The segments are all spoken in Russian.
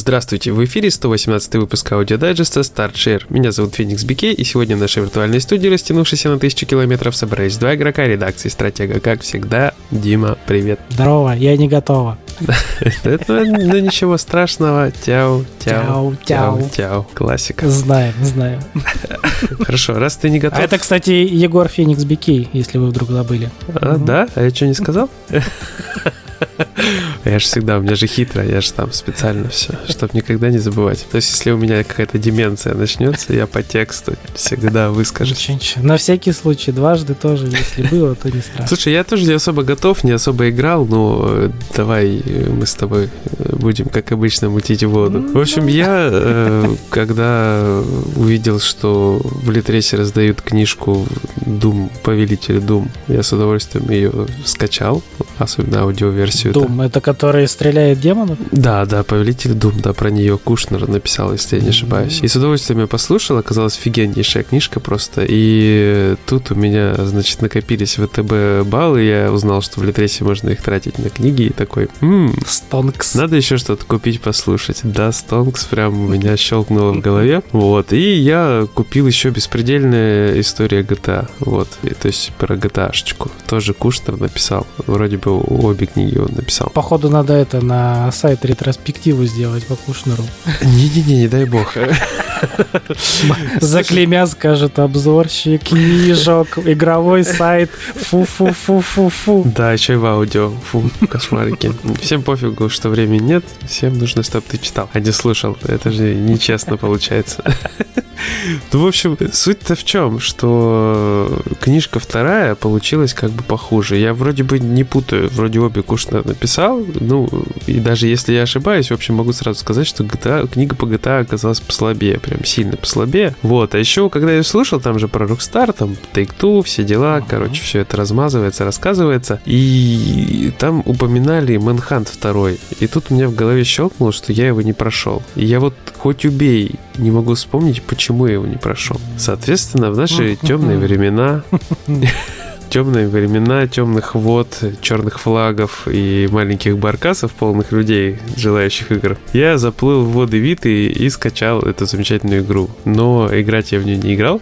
Здравствуйте, в эфире 118 выпуск аудиодайджеста StartShare. Меня зовут Феникс Бикей, и сегодня в нашей виртуальной студии, растянувшейся на тысячу километров, собрались два игрока редакции «Стратега». Как всегда, Дима, привет. Здорово, я не готова. Ну ничего страшного, тяу, тяу, тяу, тяу, классика. Знаем, знаем. Хорошо, раз ты не готов... А это, кстати, Егор Феникс Бикей, если вы вдруг забыли. А, да? А я что, не сказал? Я же всегда, у меня же хитро, я же там специально все, чтобы никогда не забывать. То есть, если у меня какая-то деменция начнется, я по тексту всегда выскажусь. На всякий случай, дважды тоже, если было, то не страшно. Слушай, я тоже не особо готов, не особо играл, но э, давай э, мы с тобой э, будем, как обычно, мутить воду. В общем, я, когда увидел, что в Литресе раздают книжку Doom, Повелитель Doom, я с удовольствием ее скачал, особенно аудиоверсию. Doom, это который стреляет демонов? Да, да, Повелитель Doom, да, про нее Кушнер написал, если я не ошибаюсь. И с удовольствием я послушал, оказалась офигеннейшая книжка просто. И тут у меня, значит, накопились ВТБ баллы, я узнал, что в Литресе можно их тратить на книги, и такой, ммм, Стонкс. Надо еще что-то купить, послушать. Да, Стонкс прям у меня щелкнуло в голове. Вот, и я купил еще беспредельная история GTA. Вот, и, то есть про GTA-шечку. Тоже Кушнер написал. Вроде бы обе книги он написал. Походу, надо это на сайт ретроспективу сделать по Кушнеру. Не-не-не, не дай бог. Заклемя скажет обзорщик, книжок, игровой сайт. Фу-фу-фу-фу-фу. Да, еще и в аудио. Фу, кошмарики. Всем пофигу, что времени нет. Всем нужно, чтобы ты читал, а не слушал. Это же нечестно получается. Ну, в общем, суть-то в чем, что книжка вторая получилась как бы похуже. Я вроде бы не путаю, вроде обе Кушнер написал, ну, и даже если я ошибаюсь, в общем, могу сразу сказать, что GTA, книга по GTA оказалась послабее, прям сильно послабее. Вот, а еще, когда я слушал, там же про Rockstar, там Take-Two, все дела, короче, все это размазывается, рассказывается, и там упоминали Manhunt 2, и тут у меня в голове щелкнуло, что я его не прошел. И я вот хоть убей, не могу вспомнить, почему я его не прошел. Соответственно, в наши темные времена темные времена темных вод, черных флагов и маленьких баркасов, полных людей, желающих игр, я заплыл в воды Виты и скачал эту замечательную игру. Но играть я в нее не играл.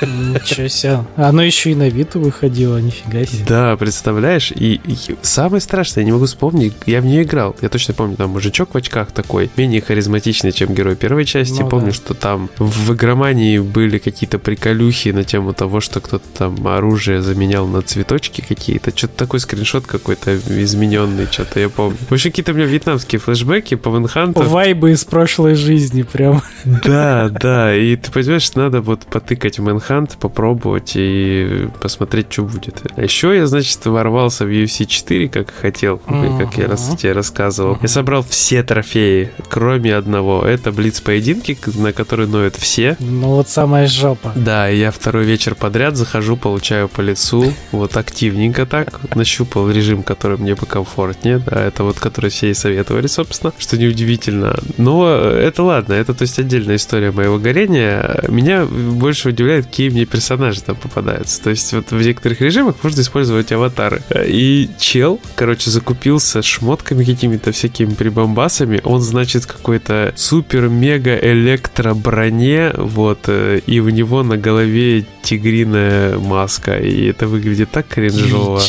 Ничего себе. Оно еще и на Виту выходило, нифига себе. Да, представляешь? И, и самое страшное, я не могу вспомнить, я в нее играл. Я точно помню, там мужичок в очках такой, менее харизматичный, чем герой первой части. Ну, помню, да. что там в игромании были какие-то приколюхи на тему того, что кто-то там оружие заменял менял на цветочки какие-то. Что-то такой скриншот какой-то измененный, что-то я помню. В общем, какие-то у меня вьетнамские флешбеки по Ванханту. Вайбы из прошлой жизни прям. Да, да. И ты понимаешь, надо вот потыкать в Manhunt, попробовать и посмотреть, что будет. А еще я, значит, ворвался в UFC 4, как хотел, как я раз тебе рассказывал. Я собрал все трофеи, кроме одного. Это блиц-поединки, на которые ноют все. Ну вот самая жопа. Да, и я второй вечер подряд захожу, получаю по лицу, вот активненько так, нащупал режим, который мне покомфортнее, да, это вот, который все и советовали, собственно, что неудивительно. Но это ладно, это, то есть, отдельная история моего горения. Меня больше удивляет, какие мне персонажи там попадаются. То есть, вот в некоторых режимах можно использовать аватары. И чел, короче, закупился шмотками какими-то всякими прибамбасами, он, значит, какой-то супер-мега-электро броне, вот, э, и у него на голове тигриная маска, и это выглядит так кринжово.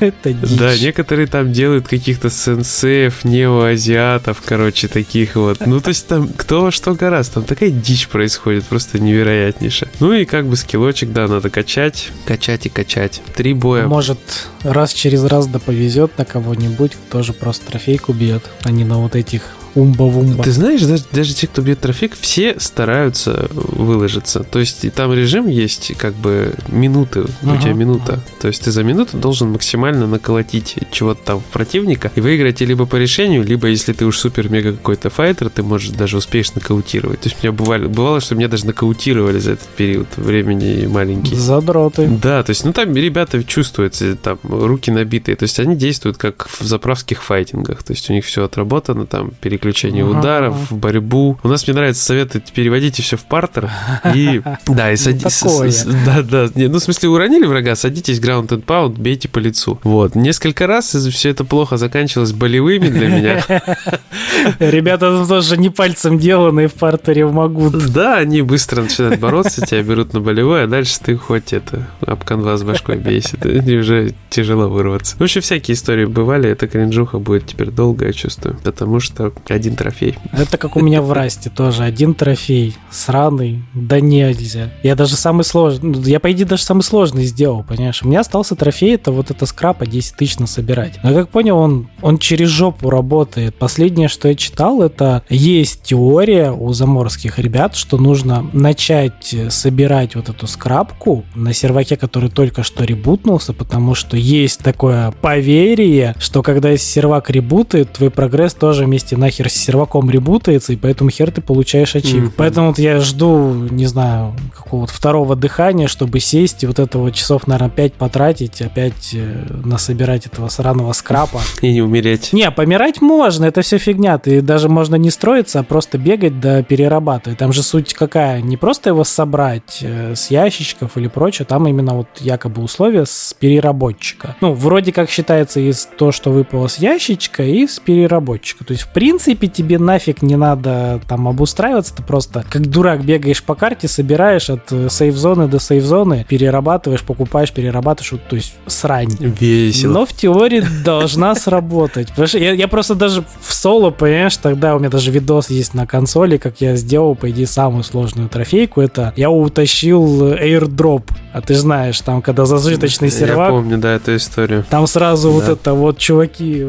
Это дичь. Да, некоторые там делают каких-то сенсеев, неоазиатов, короче, таких вот. Ну, то есть там кто во что гораздо. Там такая дичь происходит, просто невероятнейшая. Ну и как бы скиллочек, да, надо качать, качать и качать. Три боя. Может, раз через раз да повезет на кого-нибудь, кто же просто трофейку бьет, а не на вот этих умба-вумба. Ты знаешь, даже, даже те, кто бьет трофик, все стараются выложиться. То есть и там режим есть как бы минуты, uh-huh. у тебя минута. То есть ты за минуту должен максимально наколотить чего-то там противника и выиграть либо по решению, либо если ты уж супер-мега какой-то файтер, ты можешь даже успеешь нокаутировать. То есть у меня бывало, бывало, что меня даже нокаутировали за этот период времени маленький. Задроты. Да, то есть, ну там ребята чувствуются, там руки набитые. То есть они действуют как в заправских файтингах. То есть у них все отработано, там перекликается заключение ударов, в борьбу. У нас, мне нравится, советы переводите все в партер и... Да, и садитесь... Да, да. Ну, в смысле, уронили врага, садитесь ground and pound, бейте по лицу. Вот. Несколько раз все это плохо заканчивалось болевыми для меня. Ребята тоже не пальцем деланные в партере могут. Да, они быстро начинают бороться, тебя берут на болевой, а дальше ты хоть это об канвас башкой бесит, и уже тяжело вырваться. В общем, всякие истории бывали, эта кринжуха будет теперь долго, я чувствую, потому что один трофей. Это как у меня в Расте тоже, один трофей, сраный, да нельзя. Я даже самый сложный, ну, я, по идее, даже самый сложный сделал, понимаешь? У меня остался трофей, это вот это скрапа 10 тысяч насобирать. Но, как понял, он, он через жопу работает. Последнее, что я читал, это есть теория у заморских ребят, что нужно начать собирать вот эту скрабку на серваке, который только что ребутнулся, потому что есть такое поверье, что когда сервак ребутает, твой прогресс тоже вместе нахер с серваком ребутается, и поэтому хер ты получаешь ачив. Mm-hmm. Поэтому вот я жду, не знаю, какого-то второго дыхания, чтобы сесть и вот этого часов, наверное, 5 потратить, опять э, насобирать этого сраного скрапа. И не умереть. Не, помирать можно, это все фигня. Ты даже можно не строиться, а просто бегать да перерабатывать. Там же суть какая? Не просто его собрать э, с ящичков или прочее, там именно вот якобы условия с переработчика. Ну, вроде как считается из то, что выпало с ящичка и с переработчика. То есть, в принципе, тебе нафиг не надо там обустраиваться, ты просто как дурак бегаешь по карте, собираешь от э, сейф-зоны до сейф-зоны, перерабатываешь, покупаешь, перерабатываешь, вот, то есть срань. Весело. Но в теории должна сработать. Я, я просто даже в соло, понимаешь, тогда у меня даже видос есть на консоли, как я сделал, по идее, самую сложную трофейку. Это я утащил airdrop. А ты знаешь, там, когда зажиточный сервак... Я помню, да, эту историю. Там сразу да. вот это вот чуваки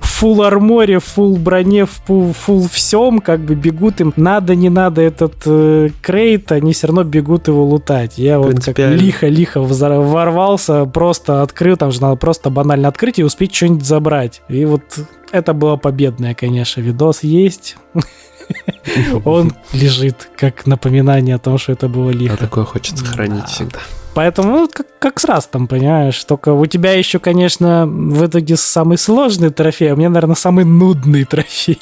фул арморе, фул броне, фул, всем, как бы бегут им. Надо, не надо этот э, крейт, они все равно бегут его лутать. Я вот как лихо-лихо ворвался, просто открыл, там же надо просто банально открыть и успеть что-нибудь забрать. И вот это было победное, конечно, видос есть. Он лежит как напоминание о том, что это было лихо. А такое хочется хранить всегда. Поэтому ну, как, как с там, понимаешь? Только у тебя еще, конечно, в итоге самый сложный трофей, а у меня, наверное, самый нудный трофей.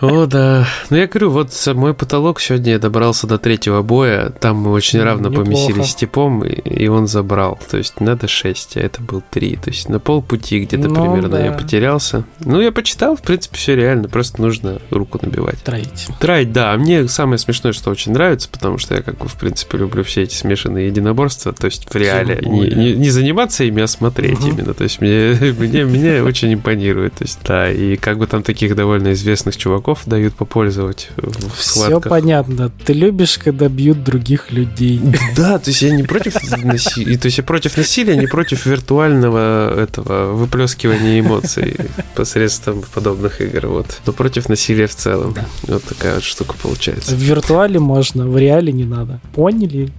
О, да. Ну, я говорю, вот мой потолок сегодня я добрался до третьего боя. Там мы очень равно Неплохо. помесились с типом, и, и он забрал. То есть надо 6, а это был 3. То есть на полпути где-то ну, примерно да. я потерялся. Ну, я почитал, в принципе, все реально. Просто нужно руку набивать. Троить. Троить, да. А мне самое смешное, что очень нравится, потому что я, как бы, в принципе, люблю все эти смешанные единоборства. То есть в реале. Не, не, не заниматься ими, а смотреть угу. именно. То есть мне, мне, мне очень импонирует. То есть, да, и как бы там таких довольно известных чуваков дают попользовать в схватках. Все понятно. Ты любишь, когда бьют других людей. Да, то есть я не против насилия, то есть я против насилия, не против виртуального этого выплескивания эмоций посредством подобных игр. Вот. Но против насилия в целом. Вот такая вот штука получается. В виртуале можно, в реале не надо. Поняли?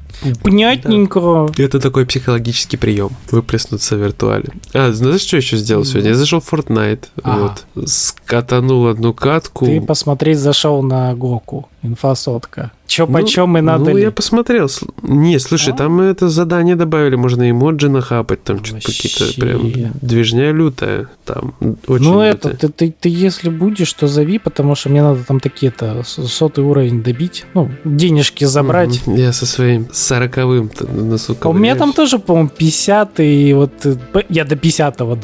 Понятненько. Да. Это такой психологический прием. Выплеснуться в виртуале. А, знаешь, что еще сделал сегодня? Я зашел в Fortnite. А. Вот. Скатанул одну катку. Ты посмотреть зашел на Гоку. Инфосотка. Че ну, почем и надо Ну, ли? я посмотрел. Не, слушай, а? там это задание добавили, можно эмоджи нахапать, там что-то какие-то прям движня лютая. Там очень Ну, это, ты, ты, ты если будешь, то зови, потому что мне надо там такие-то сотый уровень добить, ну, денежки забрать. Угу. Я со своим сороковым носу а У меня там тоже, по-моему, 50 и вот э, я до 50-го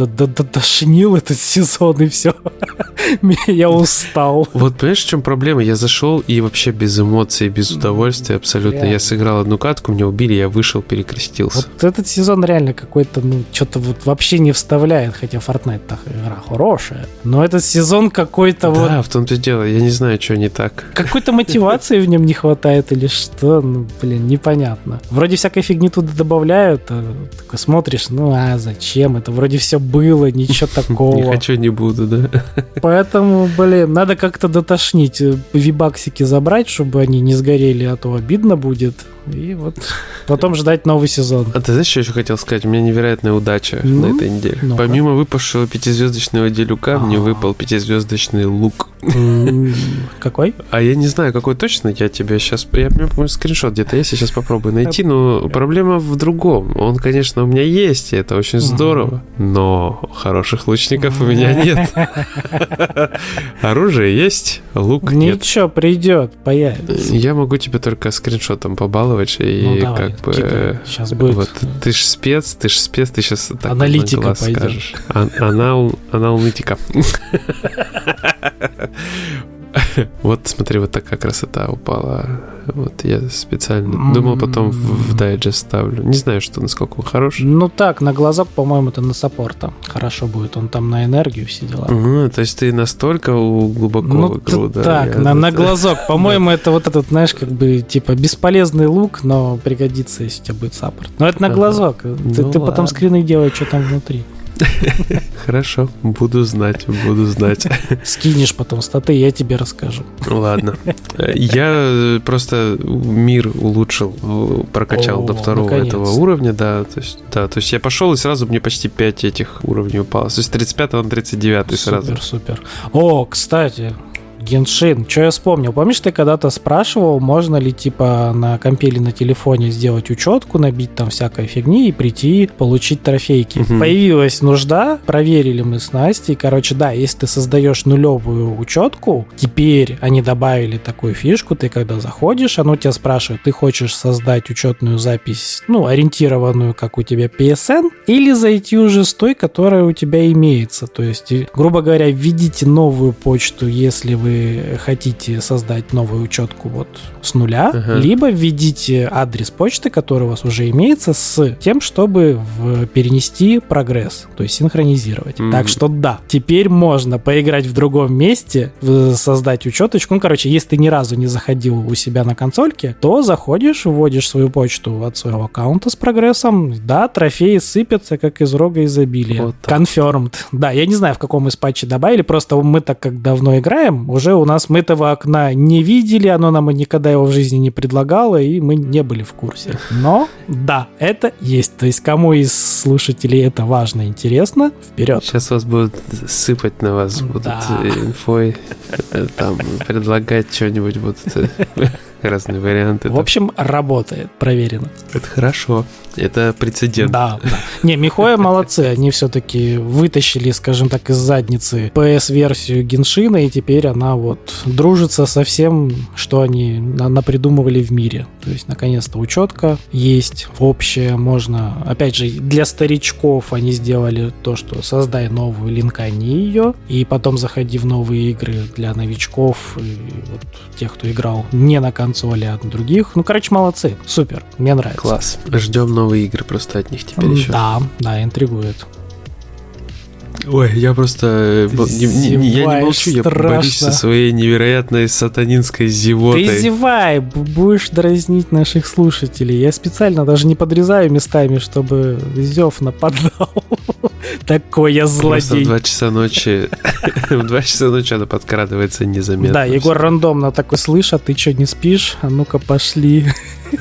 дошнил этот сезон и все. я устал. Вот понимаешь, в чем проблема? Я зашел и вообще без эмоций, без удовольствия абсолютно. Я сыграл одну катку, меня убили, я вышел, перекрестился. Вот этот сезон реально какой-то, ну, что-то вот вообще не вставляет, хотя Fortnite так игра хорошая. Но этот сезон какой-то да, вот... Да, в том-то и дело, я не знаю, что не так. Какой-то мотивации в нем не хватает или что, ну, блин, непонятно. Вроде всякой фигни туда добавляют, а такой смотришь, ну, а зачем? Это вроде все было, ничего такого. Не хочу, не буду, да? Поэтому, блин, надо как-то дотошнить, э, вибаксики забрать, чтобы они не сгорели, а то обидно будет. И вот потом ждать новый сезон. А ты знаешь, что еще хотел сказать? У меня невероятная удача ну, на этой неделе. ну. Помимо выпавшего пятизвездочного делюка, мне а. выпал пятизвездочный лук. Какой? А я не знаю, какой точно. Я тебе сейчас... Я помню, скриншот где-то есть, я сейчас попробую найти. Но проблема в другом. Он, конечно, у меня есть, и это очень здорово. Но хороших лучников у меня нет. Оружие есть, лук нет. Ничего, придет, появится. Я могу тебе только скриншотом побаловать, и ну, давай, как бы... Сейчас будет. Вот, ты ж спец, ты ж спец, ты сейчас так Аналитика пойдет. скажешь. А, анал, аналитика. Вот смотри, вот такая красота упала. Вот я специально думал, потом в, в дайджест ставлю. Не знаю, что насколько он хорош. Ну так, на глазок, по-моему, это на саппорта. Хорошо будет. Он там на энергию все дела. Угу, то есть ты настолько глубоко ну, в игру, да? Так, на, на глазок. По-моему, это вот этот, знаешь, как бы типа бесполезный лук, но пригодится, если у тебя будет саппорт. Но это на глазок. Ты, ты потом скрины делаешь, что там внутри. Хорошо, буду знать, буду знать. Скинешь потом статы, я тебе расскажу. Ладно. Я просто мир улучшил, прокачал О, до второго этого уровня, да. То есть, да, то есть я пошел и сразу мне почти 5 этих уровней упало. То есть 35 на 39 сразу. Супер, супер. О, кстати, Геншин. Что я вспомнил? Помнишь, ты когда-то спрашивал, можно ли типа на компе или на телефоне сделать учетку, набить там всякой фигни и прийти получить трофейки. Угу. Появилась нужда, проверили мы с Настей. Короче, да, если ты создаешь нулевую учетку, теперь они добавили такую фишку, ты когда заходишь, оно тебя спрашивает, ты хочешь создать учетную запись, ну, ориентированную, как у тебя PSN, или зайти уже с той, которая у тебя имеется. То есть, грубо говоря, введите новую почту, если вы хотите создать новую учетку вот с нуля, uh-huh. либо введите адрес почты, который у вас уже имеется, с тем, чтобы в, перенести прогресс, то есть синхронизировать. Mm-hmm. Так что да, теперь можно поиграть в другом месте, создать учеточку. Ну, короче, если ты ни разу не заходил у себя на консольке, то заходишь, вводишь свою почту от своего аккаунта с прогрессом, да, трофеи сыпятся, как из рога изобилия. Вот Confirmed. Да, я не знаю, в каком из патчей добавили, просто мы так как давно играем, уже у нас мы этого окна не видели, оно нам никогда его в жизни не предлагало, и мы не были в курсе. Но да, это есть. То есть кому из слушателей это важно, интересно, вперед. Сейчас вас будут сыпать на вас, будут да. инфой, э, там, предлагать что-нибудь будут э, разные варианты. В общем, работает, проверено. Это хорошо. Это прецедент. Да, да. Не, Михоя молодцы. Они все-таки вытащили, скажем так, из задницы PS-версию Геншина, и теперь она вот дружится со всем, что они напридумывали в мире. То есть, наконец-то, учетка есть общая, можно... Опять же, для старичков они сделали то, что создай новую, линкани ее, и потом заходи в новые игры для новичков и вот тех, кто играл не на консоли, а на других. Ну, короче, молодцы. Супер. Мне нравится. Класс. Ждем новые игры просто от них теперь еще. Да, да, интригует. Ой, я просто... Не, не, я не молчу, страшно. я борюсь со своей невероятной сатанинской зевотой. Ты зевай, будешь дразнить наших слушателей. Я специально даже не подрезаю местами, чтобы зев нападал. Такой я злодей. В 2 часа ночи... В 2 часа ночи она подкрадывается незаметно. Да, Егор рандомно такой, слышь, а ты что, не спишь? А ну-ка, пошли.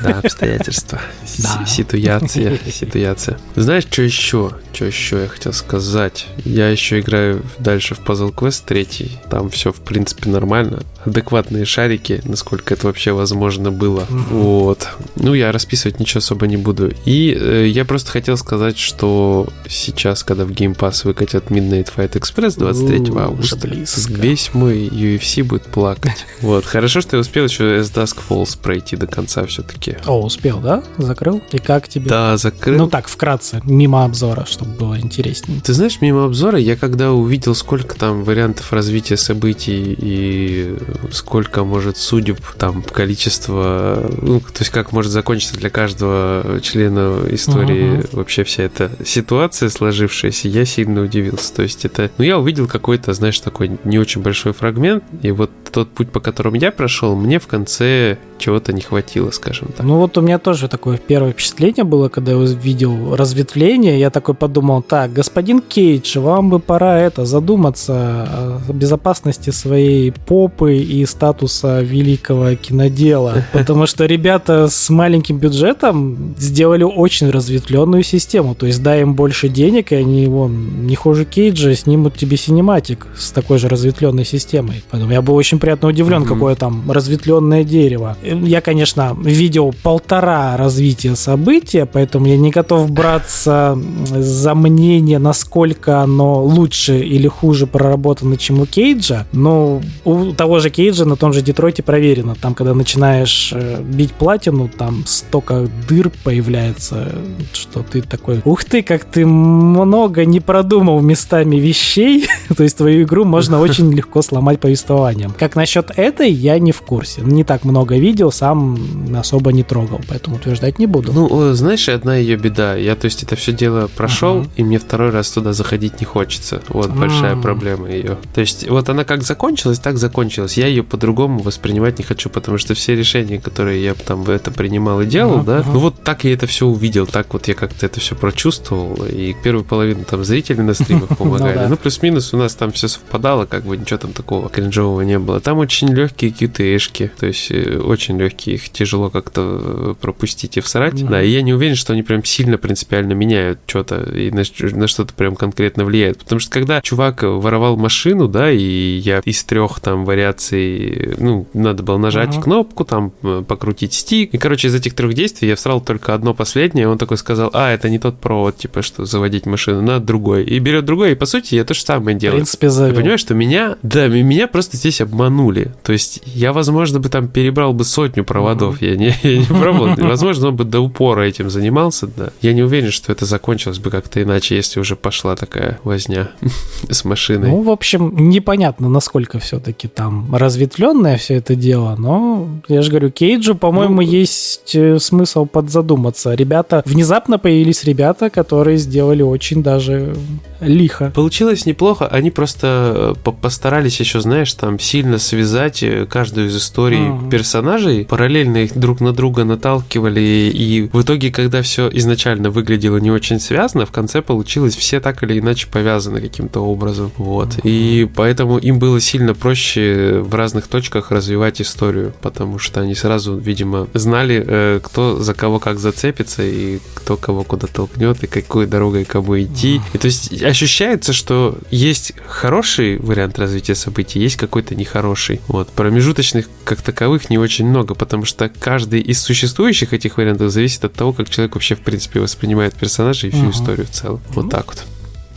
Да, обстоятельства. Да. Ситуация, ситуация. Знаешь, что еще? Что еще я хотел сказать? Я еще играю дальше в Puzzle Quest 3. Там все, в принципе, нормально. Адекватные шарики, насколько это вообще возможно было. Вот. Ну, я расписывать ничего особо не буду. И э, я просто хотел сказать, что сейчас, когда в Game Pass выкатят Midnight Fight Express 23 У, августа, весь мой UFC будет плакать. Вот. Хорошо, что я успел еще As Dusk Falls пройти до конца все-таки все О, успел, да? Закрыл? И как тебе? Да, закрыл. Ну так, вкратце, мимо обзора, чтобы было интереснее. Ты знаешь, мимо обзора, я когда увидел, сколько там вариантов развития событий и сколько может судеб, там количество, ну, то есть как может закончиться для каждого члена истории uh-huh. вообще вся эта ситуация сложившаяся, процессе, я сильно удивился. То есть это... Ну, я увидел какой-то, знаешь, такой не очень большой фрагмент, и вот тот путь, по которому я прошел, мне в конце чего-то не хватило, скажем так. Ну вот у меня тоже такое первое впечатление было, когда я увидел разветвление, я такой подумал, так, господин Кейдж, вам бы пора это задуматься о безопасности своей попы и статуса великого кинодела, потому что ребята с маленьким бюджетом сделали очень разветвленную систему, то есть дай им больше денег, и они, вон, не хуже Кейджа, снимут тебе синематик с такой же разветвленной системой. Поэтому я был очень приятно удивлен, mm-hmm. какое там разветвленное дерево. Я, конечно, видел полтора развития события, поэтому я не готов браться за мнение, насколько оно лучше или хуже проработано, чем у Кейджа. Но у того же Кейджа на том же Детройте проверено. Там, когда начинаешь э, бить платину, там столько дыр появляется, что ты такой, ух ты, как ты много не продумал местами вещей. То есть твою игру можно очень легко сломать повествованием. Как насчет этой, я не в курсе. Не так много видел, сам особо не трогал, поэтому утверждать не буду. Ну, знаешь, одна ее беда. Я, то есть, это все дело прошел, uh-huh. и мне второй раз туда заходить не хочется. Вот uh-huh. большая проблема ее. То есть, вот она как закончилась, так закончилась. Я ее по-другому воспринимать не хочу, потому что все решения, которые я там в это принимал и делал, uh-huh. да, ну вот так я это все увидел, так вот я как-то это все прочувствовал, и первую половину там зрители на стримах ну помогали. Ну, плюс-минус у нас там все совпадало, как бы ничего там такого кринжового не было. Там очень легкие QTE-шки, то есть э, очень легкие, их тяжело как-то э, пропустить и всрать. Mm-hmm. Да, и я не уверен, что они прям сильно принципиально меняют что-то и на, на что-то прям конкретно влияют. Потому что когда чувак воровал машину, да, и я из трех там вариаций, ну, надо было нажать uh-huh. кнопку, там э, покрутить стик. И, короче, из этих трех действий я всрал только одно последнее. Он такой сказал, а, это не тот провод, типа, что заводить машину, надо другой. И берет другой, и по сути я то же самое делаю. В принципе, завел. Ты понимаешь, что меня, да, меня просто здесь обманули. То есть я, возможно, бы там перебрал бы сотню проводов. Я не, я не пробовал. Возможно, он бы до упора этим занимался, да. Я не уверен, что это закончилось бы как-то иначе, если уже пошла такая возня с машиной. Ну, в общем, непонятно, насколько все-таки там разветвленное все это дело, но я же говорю, Кейджу, по-моему, ну, есть э, смысл подзадуматься. Ребята, внезапно появились ребята, которые сделали очень даже лихо. Получилось неплохо, они просто э, постарались еще, знаешь, там сильно связать э, каждую из историй uh-huh. персонажей, параллельно их друг на друга наталкивали, и в итоге, когда все изначально выглядело не очень связано, в конце получилось все так или иначе повязаны каким-то образом. Вот. Uh-huh. И поэтому им было сильно проще в разных точках развивать историю, потому что они сразу, видимо, знали, э, кто за кого как зацепится, и кто кого куда толкнет, и какой дорогой кому идти. Uh-huh. И то есть ощущается, что есть хороший вариант развития событий, есть какой-то нехороший. Вот. Промежуточных как таковых не очень много, потому что каждый из существующих этих вариантов зависит от того, как человек вообще в принципе воспринимает персонажа и всю uh-huh. историю в целом. Вот так вот.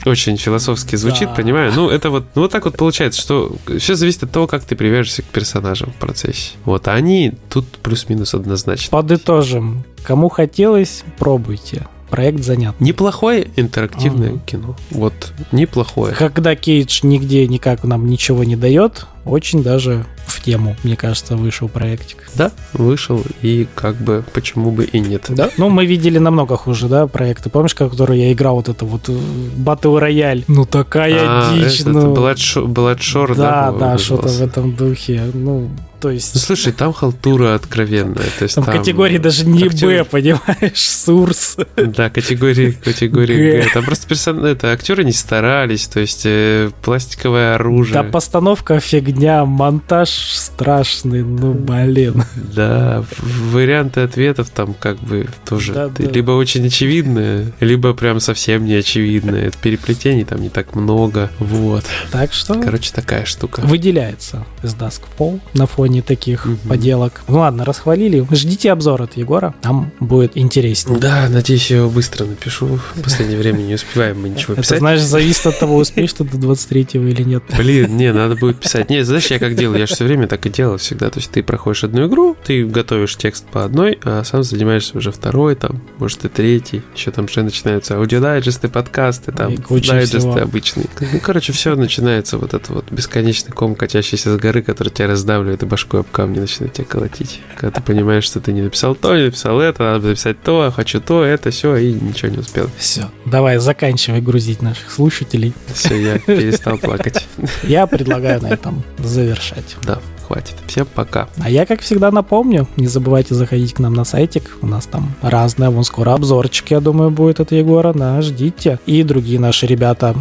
Очень философски звучит, да. понимаю. Ну, это вот, ну, вот так вот получается, что все зависит от того, как ты привяжешься к персонажам в процессе. Вот, а они тут плюс-минус однозначно. Подытожим. Кому хотелось, пробуйте проект занят. Неплохое интерактивное ага. кино. Вот, неплохое. Когда Кейдж нигде никак нам ничего не дает, очень даже в тему, мне кажется, вышел проектик. Да, вышел, и как бы почему бы и нет. Да? Ну, мы видели намного хуже, да, проекты. Помнишь, который я играл, вот это вот Battle Royale? Ну, такая а, дичь, это, ну... Bloodshore, Bloodshore, да? Да, да, что-то в этом духе. Ну, то есть... Ну, слушай, там халтура откровенная. То есть там, там категории даже не актер... Б, понимаешь, Сурс. Да, категории, категории Г. Там просто персон... это, актеры не старались, то есть э, пластиковое оружие. Да, постановка фигня, монтаж страшный, ну, блин. Да, варианты ответов там как бы тоже да, да. либо очень очевидные, либо прям совсем не очевидные. Переплетений там не так много, вот. Так что... Короче, такая штука. Выделяется из Duskfall на фоне не таких угу. поделок. Ну ладно, расхвалили. Ждите обзор от Егора, там будет интереснее. Да, надеюсь, я его быстро напишу. В последнее время не успеваем мы ничего писать. Это, знаешь, зависит от того, успеешь ты до 23-го или нет. Блин, не, надо будет писать. Не, знаешь, я как делаю? Я же все время так и делал всегда. То есть ты проходишь одну игру, ты готовишь текст по одной, а сам занимаешься уже второй, там, может, и третий. Еще там уже начинаются аудиодайджесты, подкасты, там, дайджесты обычные. Ну, короче, все начинается вот это вот бесконечный ком, катящийся с горы, который тебя раздавливает и башку об камни начинает тебя колотить. Когда ты понимаешь, что ты не написал то, не написал это, надо написать то, хочу то, это, все, и ничего не успел. Все, давай заканчивай грузить наших слушателей. Все, я перестал плакать. Я предлагаю на этом завершать. Да хватит. Всем пока. А я, как всегда, напомню, не забывайте заходить к нам на сайтик. У нас там разное, вон скоро обзорчики, я думаю, будет от Егора, да, ждите. И другие наши ребята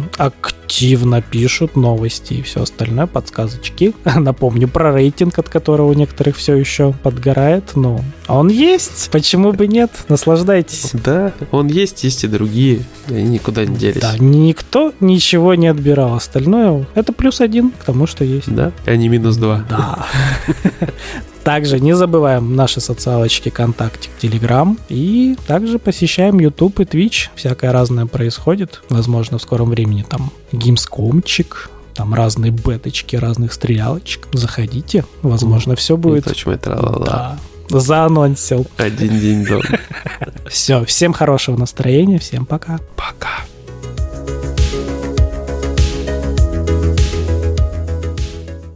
активно пишут новости и все остальное, подсказочки. Напомню про рейтинг, от которого у некоторых все еще подгорает, но он есть, почему бы нет? Наслаждайтесь. Да, он есть, есть и другие, они никуда не делись. Да, никто ничего не отбирал, остальное это плюс один к тому, что есть. Да, а не минус два. Да. Также не забываем наши социалочки ВКонтакте, Телеграм. И также посещаем YouTube и Twitch. Всякое разное происходит. Возможно, в скором времени там гимскомчик, там разные беточки, разных стрелялочек. Заходите, возможно, все будет. Точно, да. Заанонсил. Один день дома. Все, всем хорошего настроения, всем пока. Пока.